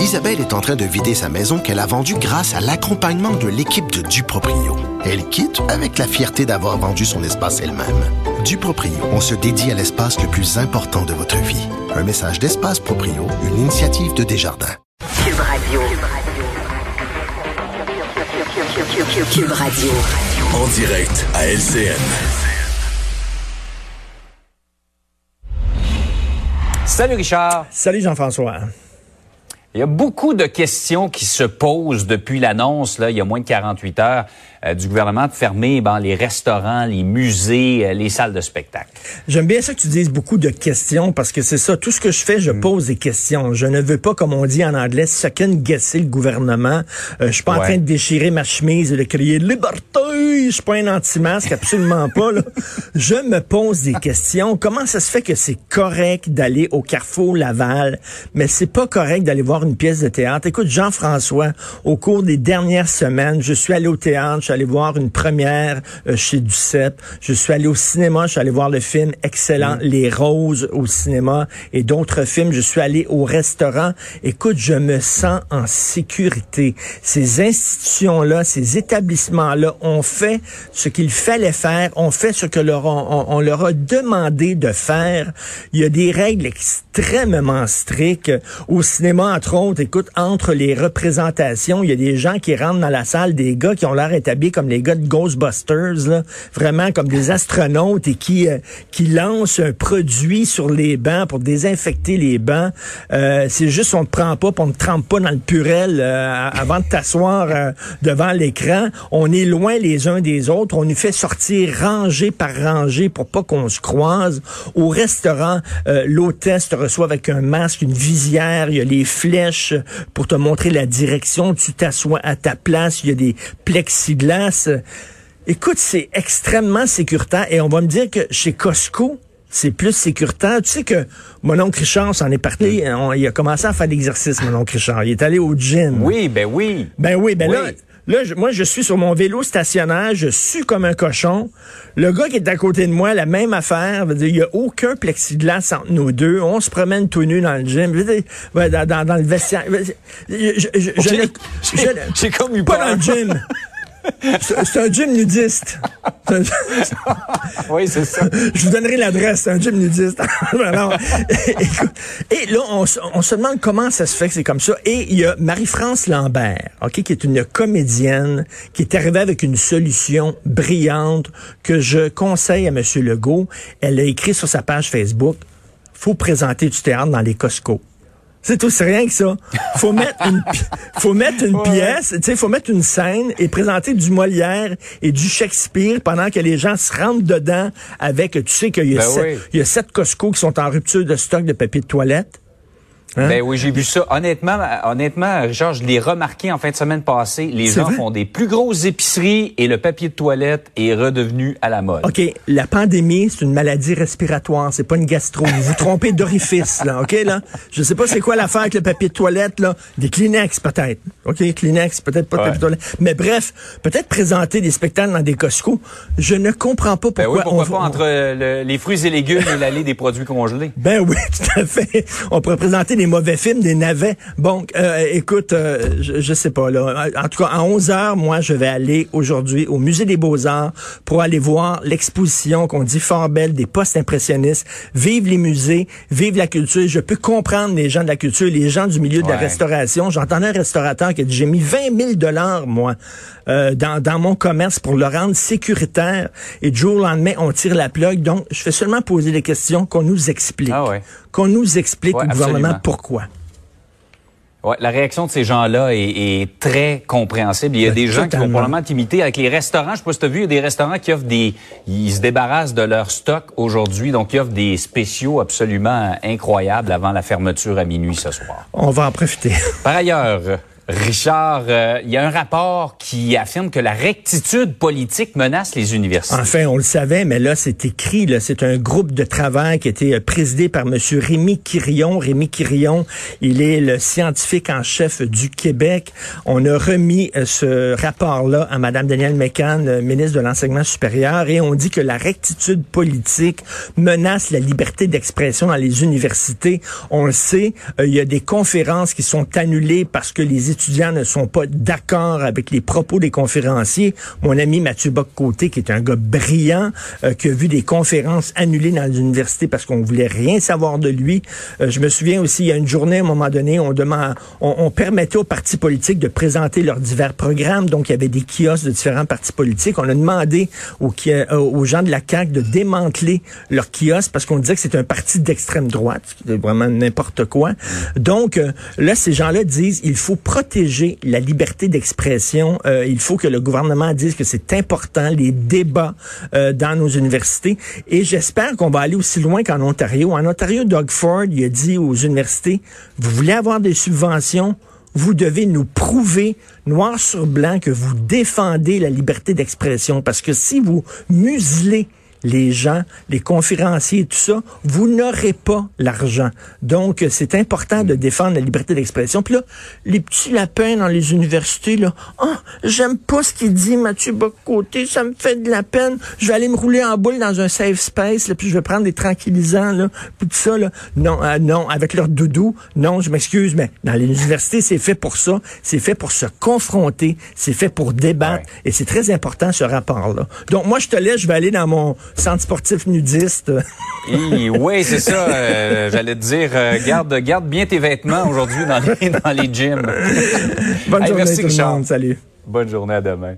Isabelle est en train de vider sa maison qu'elle a vendue grâce à l'accompagnement de l'équipe de Duproprio. Elle quitte avec la fierté d'avoir vendu son espace elle-même. Duproprio, on se dédie à l'espace le plus important de votre vie. Un message d'Espace Proprio, une initiative de Desjardins. Cube Radio. Cube Radio. En direct à LCN. Salut Richard. Salut Jean-François. Il y a beaucoup de questions qui se posent depuis l'annonce, là, il y a moins de 48 heures, du gouvernement de fermer ben, les restaurants, les musées, euh, les salles de spectacle. J'aime bien ça que tu dises beaucoup de questions parce que c'est ça. Tout ce que je fais, je Mm. pose des questions. Je ne veux pas, comme on dit en anglais, second guesser le gouvernement. Euh, je suis pas en train de déchirer ma chemise et de crier liberté. Je suis pas un anti-masque, absolument pas. Là. Je me pose des questions. Comment ça se fait que c'est correct d'aller au Carrefour Laval, mais c'est pas correct d'aller voir une pièce de théâtre? Écoute, Jean-François, au cours des dernières semaines, je suis allé au théâtre, suis allé voir une première euh, chez Duceppe, je suis allé au cinéma, je suis allé voir le film excellent Les Roses au cinéma et d'autres films. Je suis allé au restaurant. Écoute, je me sens en sécurité. Ces institutions-là, ces établissements-là ont fait ce qu'il fallait faire, ont fait ce que leur on, on- on leur a demandé de faire. Il y a des règles extrêmement strictes. Au cinéma, entre autres, écoute, entre les représentations, il y a des gens qui rentrent dans la salle, des gars qui ont l'air établis comme les gars de Ghostbusters, là, vraiment comme des astronautes et qui euh, qui lancent un produit sur les bancs pour désinfecter les bancs. Euh, c'est juste on ne prend pas, on ne trempe pas dans le purel euh, avant de t'asseoir euh, devant l'écran. On est loin les uns des autres. On nous fait sortir rangée par rangée pour pas qu'on se croise. Au restaurant, euh, l'hôtesse te reçoit avec un masque, une visière. Il y a les flèches pour te montrer la direction. Tu t'assois à ta place. Il y a des plexiglas. Écoute, c'est extrêmement sécuritaire. Et on va me dire que chez Costco, c'est plus sécuritaire. Tu sais que mon oncle Richard s'en est parti. On- il a commencé à faire l'exercice, mon oncle Richard. Il est allé au gym. Oui, ben oui. Ben oui, ben Oui. là, là je- moi, je suis sur mon vélo stationnaire, je suis comme un cochon. Le gars qui est à côté de moi, la même affaire. veut dire, Il n'y a aucun plexiglas entre nous deux. On se promène tout nu dans le gym. Dire, dans, dans- dans le vestiaire. J'ai- comme eu Pas peur. dans le gym. C'est un gym nudiste. Un- Oui, c'est ça. je vous donnerai l'adresse, c'est un gym nudiste. Alors, écoute, et là, on, se- on se demande comment ça se fait que c'est comme ça. Et il y a Marie-France Lambert, ok, qui est une comédienne, qui est arrivée avec une solution brillante que je conseille à M. Legault. Elle a écrit sur sa page Facebook, faut présenter du théâtre dans les Costco. C'est c'est rien que ça. Faut mettre une, faut mettre une pièce, tu sais, faut mettre une scène et présenter du Molière et du Shakespeare pendant que les gens se rentrent dedans avec, tu sais qu'il y a, Ben oui. y a sept Costco qui sont en rupture de stock de papier de toilette. Hein? Ben oui, j'ai vu ça. Honnêtement, honnêtement, Richard, je l'ai remarqué en fin de semaine passée. Les gens vrai? font des plus grosses épiceries et le papier de toilette est redevenu à la mode. OK, la pandémie, c'est une maladie respiratoire, c'est pas une gastro. Vous vous trompez d'orifice, là, OK, là? Je sais pas c'est quoi l'affaire avec le papier de toilette, là. Des Kleenex, peut-être. OK, Kleenex, peut-être pas de Ouais. papier de toilette. Mais bref, peut-être présenter des spectacles dans des Costco. Je ne comprends pas Ben pourquoi oui, pourquoi on- pas entre euh, le- les fruits et légumes et l'allée des produits congelés. Ben oui, tout à fait. On pourrait présenter des mauvais films, des navets. Bon, euh, écoute, euh, je, je sais pas là. En tout cas, à 11 heures, moi, je vais aller aujourd'hui au Musée des Beaux-Arts pour aller voir l'exposition qu'on dit fort belle des postes impressionnistes. Vive les musées, vive la culture. Je peux comprendre les gens de la culture, les gens du milieu de la restauration. J'entendais un restaurateur qui a dit, j'ai mis 20 000 dollars, moi, euh, dans, dans mon commerce pour le rendre sécuritaire. Et du jour au lendemain, on tire la plug. Donc, je fais seulement poser des questions qu'on nous explique. Ah ouais. Qu'on nous explique Ouais, au gouvernement absolument. Pourquoi? Ouais, la réaction de ces gens-là est, est très compréhensible. Il y a Ben, des gens qui vont probablement t'imiter avec les restaurants. Je sais pas si tu as vu, il y a des restaurants qui offrent des... Ils se débarrassent de leur stock aujourd'hui, donc ils offrent des spéciaux absolument incroyables avant la fermeture à minuit ce soir. On va en profiter. Par ailleurs, Richard, euh, il y a un rapport qui affirme que la rectitude politique menace les universités. Enfin, on le savait, mais là, c'est écrit. Là, c'est un groupe de travail qui été euh, présidé par M. Rémi Quirion. Rémi Quirion, il est le scientifique en chef du Québec. On a remis euh, ce rapport-là à Mme Danielle McCann, ministre de l'Enseignement supérieur, et on dit que la rectitude politique menace la liberté d'expression dans les universités. On le sait, il y a des conférences qui sont annulées parce que les étudiants ne sont pas d'accord avec les propos des conférenciers. Mon ami Mathieu Bock-Côté, qui est un gars brillant, euh, qui a vu des conférences annulées dans les universités parce qu'on voulait rien savoir de lui. Euh, je me souviens aussi, il y a une journée, à un moment donné, on, demande, on, permettait aux partis politiques de présenter leurs divers programmes. Donc, il y avait des kiosques de différents partis politiques. On a demandé aux, euh, aux gens de la CAQ de démanteler leurs kiosques parce qu'on disait que c'est un parti d'extrême droite, vraiment n'importe quoi. Donc, là, ces gens-là disent, il faut protéger la liberté d'expression. Euh, il faut que le gouvernement dise que c'est important, les débats euh, dans nos universités. Et j'espère qu'on va aller aussi loin qu'en Ontario. En Ontario, Doug Ford, il a dit aux universités, vous voulez avoir des subventions, vous devez nous prouver noir sur blanc que vous défendez la liberté d'expression. Parce que si vous muselez les gens, les conférenciers, tout ça, vous n'aurez pas l'argent. Donc, c'est important de défendre la liberté d'expression. Puis là, les petits lapins dans les universités, là, oh, j'aime pas ce qu'il dit Mathieu Bocoté, ça me fait de la peine. Je vais aller me rouler en boule dans un safe space, là, puis je vais prendre des tranquillisants, là, puis tout ça, là. Non, euh, non, avec leur doudou, non, je m'excuse, mais dans les universités, c'est fait pour ça. C'est fait pour se confronter, c'est fait pour débattre, et c'est très important, ce rapport-là. Donc, moi, je te laisse, je vais aller dans mon centre sportif nudiste. oui, c'est ça. Euh, j'allais te dire, euh, garde, garde bien tes vêtements aujourd'hui dans les, dans les gyms. Bonne journée tout le monde. Salut. Bonne journée à demain.